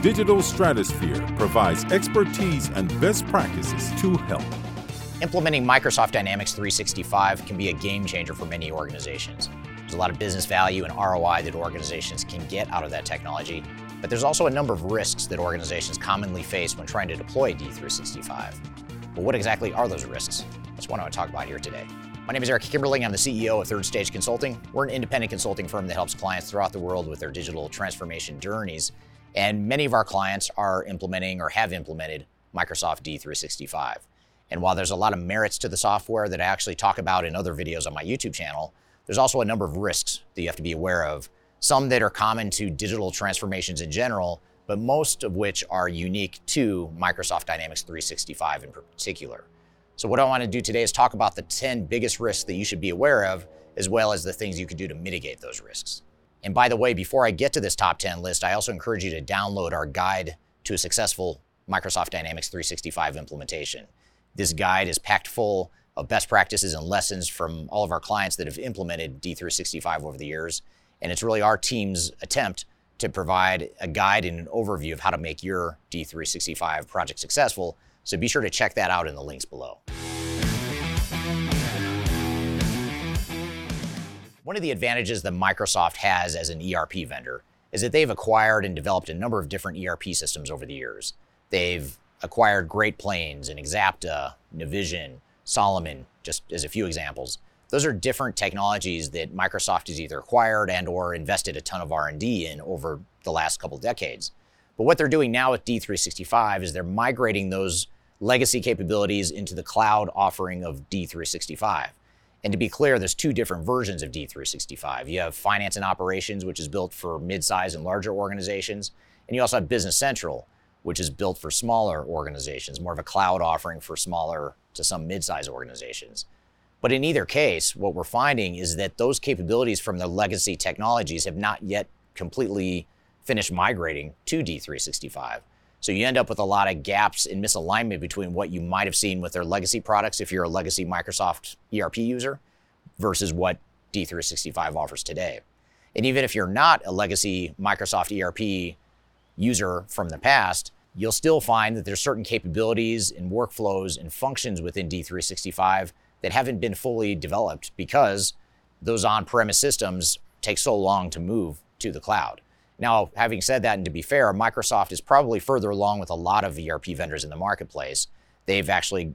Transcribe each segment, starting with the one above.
Digital Stratosphere provides expertise and best practices to help. Implementing Microsoft Dynamics 365 can be a game changer for many organizations. There's a lot of business value and ROI that organizations can get out of that technology, but there's also a number of risks that organizations commonly face when trying to deploy D365. But what exactly are those risks? That's what I want to talk about here today. My name is Eric Kimberling. I'm the CEO of Third Stage Consulting. We're an independent consulting firm that helps clients throughout the world with their digital transformation journeys and many of our clients are implementing or have implemented Microsoft D365. And while there's a lot of merits to the software that I actually talk about in other videos on my YouTube channel, there's also a number of risks that you have to be aware of. Some that are common to digital transformations in general, but most of which are unique to Microsoft Dynamics 365 in particular. So, what I want to do today is talk about the 10 biggest risks that you should be aware of, as well as the things you can do to mitigate those risks. And by the way, before I get to this top 10 list, I also encourage you to download our guide to a successful Microsoft Dynamics 365 implementation. This guide is packed full of best practices and lessons from all of our clients that have implemented D365 over the years. And it's really our team's attempt to provide a guide and an overview of how to make your D365 project successful. So be sure to check that out in the links below. One of the advantages that Microsoft has as an ERP vendor is that they've acquired and developed a number of different ERP systems over the years. They've acquired Great Plains and Axapta, Navision, Solomon, just as a few examples. Those are different technologies that Microsoft has either acquired and or invested a ton of R&D in over the last couple decades. But what they're doing now with D365 is they're migrating those legacy capabilities into the cloud offering of D365. And to be clear, there's two different versions of D365. You have finance and operations, which is built for mid-size and larger organizations, and you also have Business Central, which is built for smaller organizations, more of a cloud offering for smaller to some mid-size organizations. But in either case, what we're finding is that those capabilities from the legacy technologies have not yet completely finished migrating to D365. So you end up with a lot of gaps in misalignment between what you might have seen with their legacy products if you're a legacy Microsoft ERP user versus what D365 offers today. And even if you're not a legacy Microsoft ERP user from the past, you'll still find that there's certain capabilities and workflows and functions within D365 that haven't been fully developed because those on-premise systems take so long to move to the cloud. Now, having said that, and to be fair, Microsoft is probably further along with a lot of ERP vendors in the marketplace. They've actually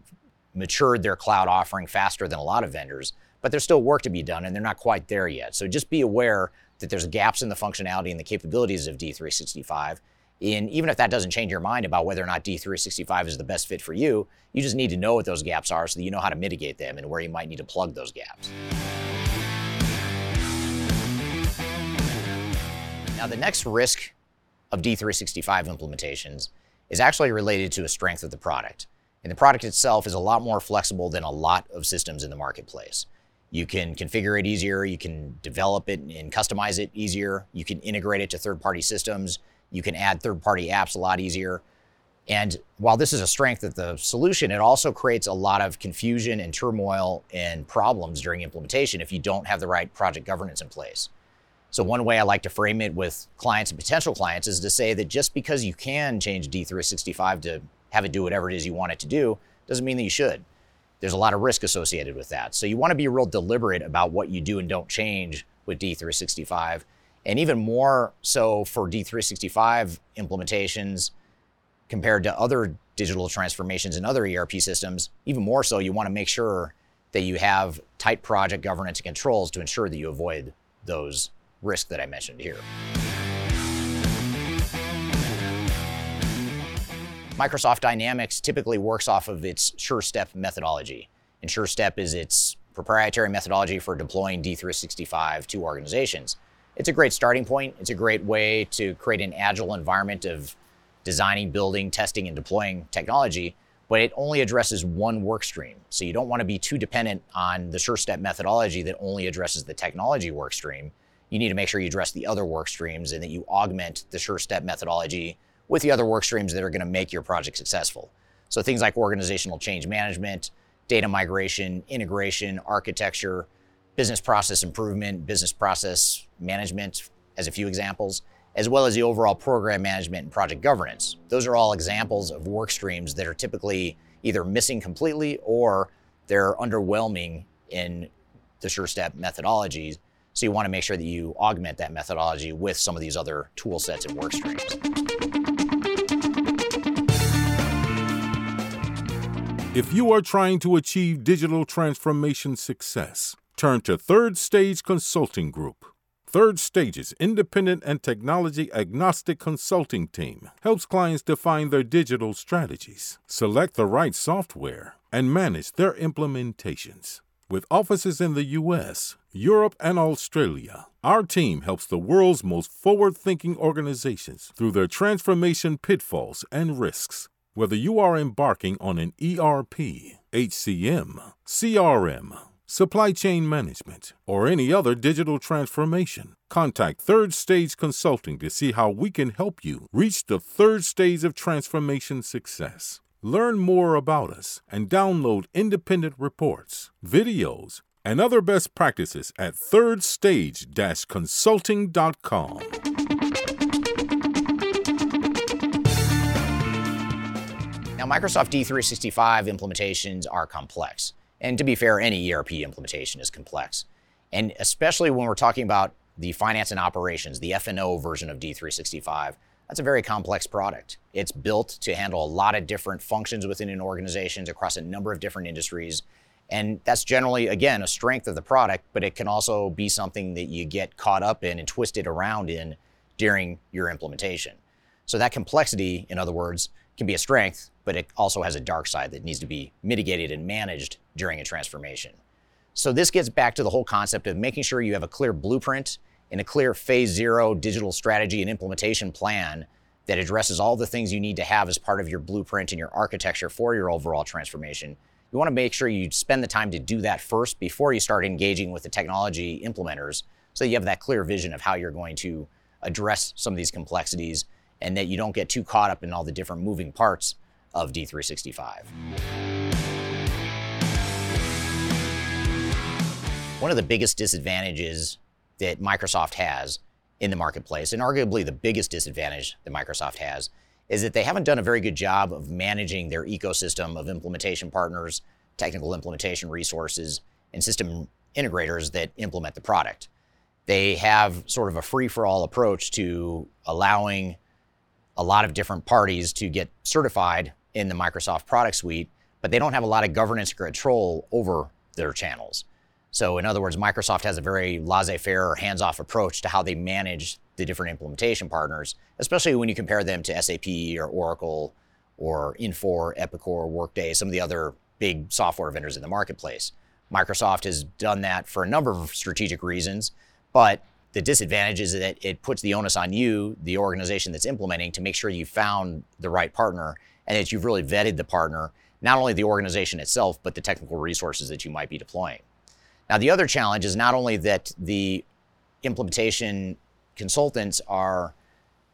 matured their cloud offering faster than a lot of vendors, but there's still work to be done and they're not quite there yet. So just be aware that there's gaps in the functionality and the capabilities of D365. And even if that doesn't change your mind about whether or not D365 is the best fit for you, you just need to know what those gaps are so that you know how to mitigate them and where you might need to plug those gaps. Now, the next risk of D365 implementations is actually related to a strength of the product. And the product itself is a lot more flexible than a lot of systems in the marketplace. You can configure it easier, you can develop it and customize it easier, you can integrate it to third party systems, you can add third party apps a lot easier. And while this is a strength of the solution, it also creates a lot of confusion and turmoil and problems during implementation if you don't have the right project governance in place. So one way I like to frame it with clients and potential clients is to say that just because you can change D365 to have it do whatever it is you want it to do, doesn't mean that you should. There's a lot of risk associated with that. So you want to be real deliberate about what you do and don't change with D365. And even more so for D365 implementations compared to other digital transformations in other ERP systems, even more so, you want to make sure that you have tight project governance and controls to ensure that you avoid those risk that I mentioned here. Microsoft Dynamics typically works off of its SureStep methodology. And SureStep is its proprietary methodology for deploying D365 to organizations. It's a great starting point. It's a great way to create an agile environment of designing, building, testing, and deploying technology. but it only addresses one work stream. So you don't want to be too dependent on the SureStep methodology that only addresses the technology work stream. You need to make sure you address the other work streams and that you augment the SureStep methodology with the other work streams that are going to make your project successful. So things like organizational change management, data migration, integration, architecture, business process improvement, business process management, as a few examples, as well as the overall program management and project governance. Those are all examples of work streams that are typically either missing completely or they're underwhelming in the SureStep methodologies. So you want to make sure that you augment that methodology with some of these other tool sets and work streams. If you are trying to achieve digital transformation success, turn to Third Stage Consulting Group. Third Stage's independent and technology agnostic consulting team helps clients define their digital strategies, select the right software, and manage their implementations. With offices in the US, Europe, and Australia, our team helps the world's most forward thinking organizations through their transformation pitfalls and risks. Whether you are embarking on an ERP, HCM, CRM, supply chain management, or any other digital transformation, contact Third Stage Consulting to see how we can help you reach the third stage of transformation success. Learn more about us and download independent reports, videos, and other best practices at thirdstage consulting.com. Now, Microsoft D365 implementations are complex. And to be fair, any ERP implementation is complex. And especially when we're talking about the finance and operations, the F&O version of D365, that's a very complex product. It's built to handle a lot of different functions within an organization across a number of different industries. And that's generally, again, a strength of the product, but it can also be something that you get caught up in and twisted around in during your implementation. So that complexity, in other words, can be a strength, but it also has a dark side that needs to be mitigated and managed during a transformation. So this gets back to the whole concept of making sure you have a clear blueprint and a clear phase zero digital strategy and implementation plan that addresses all the things you need to have as part of your blueprint and your architecture for your overall transformation. You want to make sure you spend the time to do that first before you start engaging with the technology implementers so you have that clear vision of how you're going to address some of these complexities and that you don't get too caught up in all the different moving parts of D365. One of the biggest disadvantages that Microsoft has in the marketplace, and arguably the biggest disadvantage that Microsoft has, is that they haven't done a very good job of managing their ecosystem of implementation partners, technical implementation resources, and system integrators that implement the product. They have sort of a free for all approach to allowing a lot of different parties to get certified in the Microsoft product suite, but they don't have a lot of governance or control over their channels. So, in other words, Microsoft has a very laissez faire or hands off approach to how they manage the different implementation partners, especially when you compare them to SAP or Oracle or Infor, Epicor, Workday, some of the other big software vendors in the marketplace. Microsoft has done that for a number of strategic reasons, but the disadvantage is that it puts the onus on you, the organization that's implementing, to make sure you found the right partner and that you've really vetted the partner, not only the organization itself, but the technical resources that you might be deploying. Now, the other challenge is not only that the implementation consultants are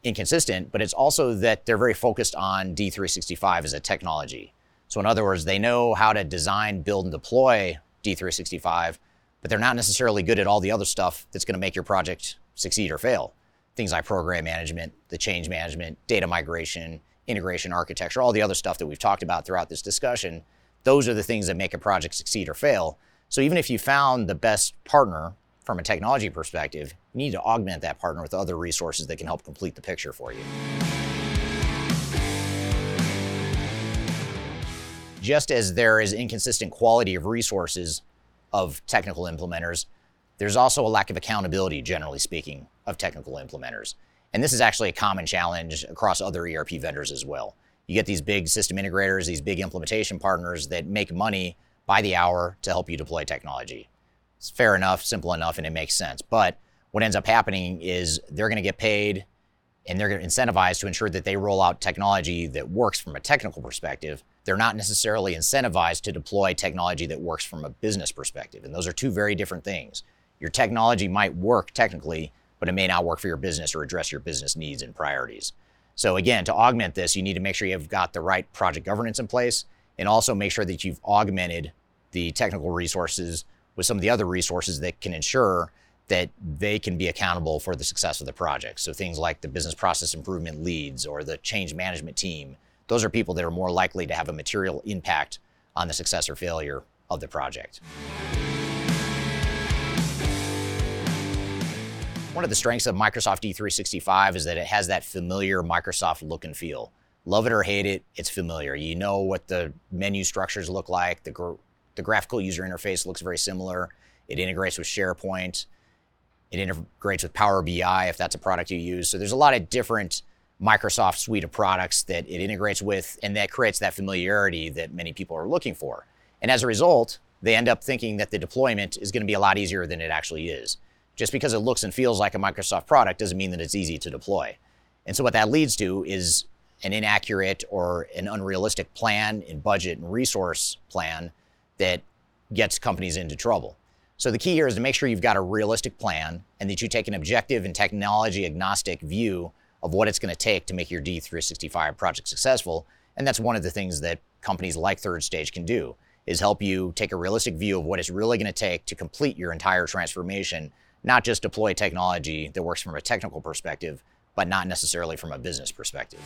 inconsistent, but it's also that they're very focused on D365 as a technology. So, in other words, they know how to design, build, and deploy D365, but they're not necessarily good at all the other stuff that's going to make your project succeed or fail. Things like program management, the change management, data migration, integration architecture, all the other stuff that we've talked about throughout this discussion. Those are the things that make a project succeed or fail. So even if you found the best partner from a technology perspective, you need to augment that partner with other resources that can help complete the picture for you. Just as there is inconsistent quality of resources of technical implementers, there's also a lack of accountability, generally speaking, of technical implementers. And this is actually a common challenge across other ERP vendors as well. You get these big system integrators, these big implementation partners that make money by the hour to help you deploy technology. It's fair enough, simple enough, and it makes sense. But what ends up happening is they're going to get paid and they're incentivized to ensure that they roll out technology that works from a technical perspective. They're not necessarily incentivized to deploy technology that works from a business perspective. And those are two very different things. Your technology might work technically, but it may not work for your business or address your business needs and priorities. So, again, to augment this, you need to make sure you've got the right project governance in place and also make sure that you've augmented the technical resources with some of the other resources that can ensure that they can be accountable for the success of the project. So things like the business process improvement leads or the change management team, those are people that are more likely to have a material impact on the success or failure of the project. One of the strengths of Microsoft D365 is that it has that familiar Microsoft look and feel. Love it or hate it, it's familiar. You know what the menu structures look like. The, gr- the graphical user interface looks very similar. It integrates with SharePoint. It integrates with Power BI if that's a product you use. So there's a lot of different Microsoft suite of products that it integrates with, and that creates that familiarity that many people are looking for. And as a result, they end up thinking that the deployment is going to be a lot easier than it actually is. Just because it looks and feels like a Microsoft product doesn't mean that it's easy to deploy. And so what that leads to is an inaccurate or an unrealistic plan and budget and resource plan that gets companies into trouble. So the key here is to make sure you've got a realistic plan and that you take an objective and technology agnostic view of what it's going to take to make your D365 project successful. And that's one of the things that companies like Third Stage can do is help you take a realistic view of what it's really going to take to complete your entire transformation, not just deploy technology that works from a technical perspective, but not necessarily from a business perspective.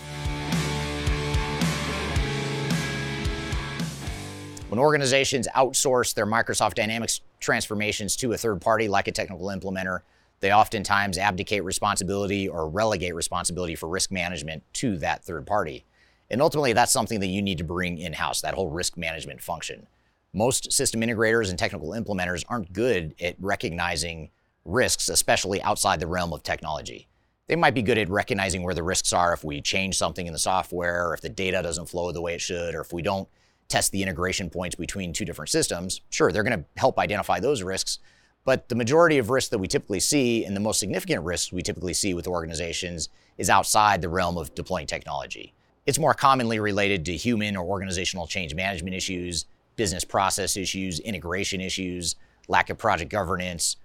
When organizations outsource their Microsoft Dynamics transformations to a third party like a technical implementer, they oftentimes abdicate responsibility or relegate responsibility for risk management to that third party. And ultimately, that's something that you need to bring in house, that whole risk management function. Most system integrators and technical implementers aren't good at recognizing risks, especially outside the realm of technology. They might be good at recognizing where the risks are if we change something in the software, or if the data doesn't flow the way it should, or if we don't test the integration points between two different systems. Sure, they're going to help identify those risks. But the majority of risks that we typically see and the most significant risks we typically see with organizations is outside the realm of deploying technology. It's more commonly related to human or organizational change management issues, business process issues, integration issues, lack of project governance,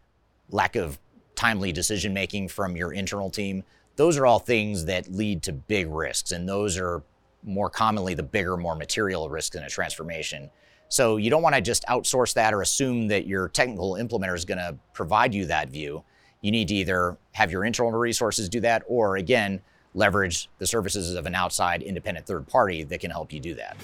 lack of timely decision making from your internal team. Those are all things that lead to big risks, and those are more commonly the bigger, more material risk in a transformation. So you don't want to just outsource that or assume that your technical implementer is going to provide you that view. You need to either have your internal resources do that, or again, leverage the services of an outside independent third party that can help you do that.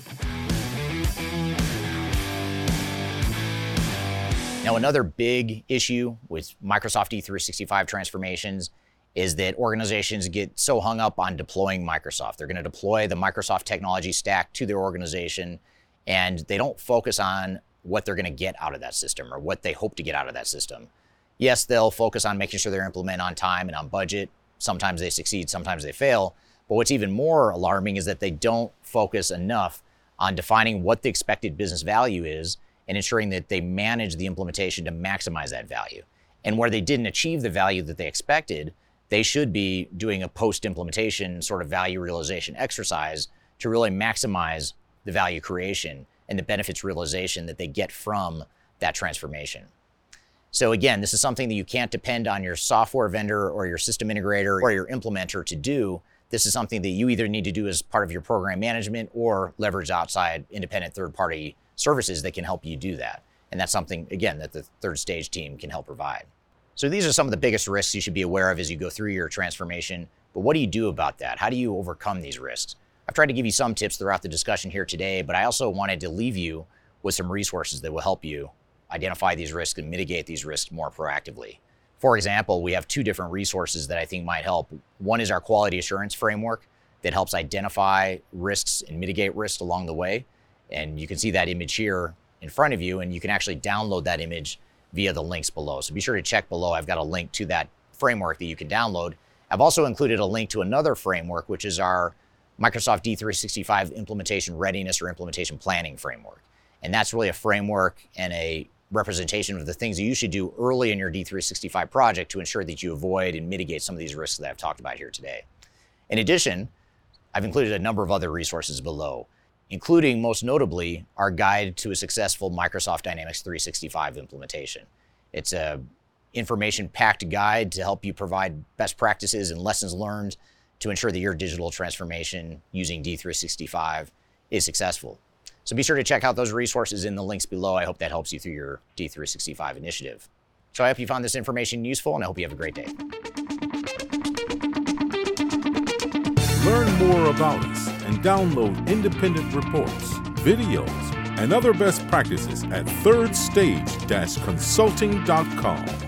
Now, another big issue with Microsoft D365 transformations is that organizations get so hung up on deploying Microsoft. They're going to deploy the Microsoft technology stack to their organization, and they don't focus on what they're going to get out of that system or what they hope to get out of that system. Yes, they'll focus on making sure they're implemented on time and on budget. Sometimes they succeed, sometimes they fail. But what's even more alarming is that they don't focus enough on defining what the expected business value is and ensuring that they manage the implementation to maximize that value. And where they didn't achieve the value that they expected, they should be doing a post implementation sort of value realization exercise to really maximize the value creation and the benefits realization that they get from that transformation. So, again, this is something that you can't depend on your software vendor or your system integrator or your implementer to do. This is something that you either need to do as part of your program management or leverage outside independent third party services that can help you do that. And that's something, again, that the third stage team can help provide. So these are some of the biggest risks you should be aware of as you go through your transformation. But what do you do about that? How do you overcome these risks? I've tried to give you some tips throughout the discussion here today, but I also wanted to leave you with some resources that will help you identify these risks and mitigate these risks more proactively. For example, we have two different resources that I think might help. One is our quality assurance framework that helps identify risks and mitigate risks along the way. And you can see that image here in front of you, and you can actually download that image via the links below. So be sure to check below. I've got a link to that framework that you can download. I've also included a link to another framework, which is our Microsoft D365 implementation readiness or implementation planning framework. And that's really a framework and a representation of the things that you should do early in your D365 project to ensure that you avoid and mitigate some of these risks that I've talked about here today. In addition, I've included a number of other resources below, including most notably our guide to a successful Microsoft Dynamics 365 implementation. It's a information packed guide to help you provide best practices and lessons learned to ensure that your digital transformation using D365 is successful. So be sure to check out those resources in the links below. I hope that helps you through your D365 initiative. So I hope you found this information useful and I hope you have a great day. Learn more about us and download independent reports, videos, and other best practices at thirdstage-consulting.com.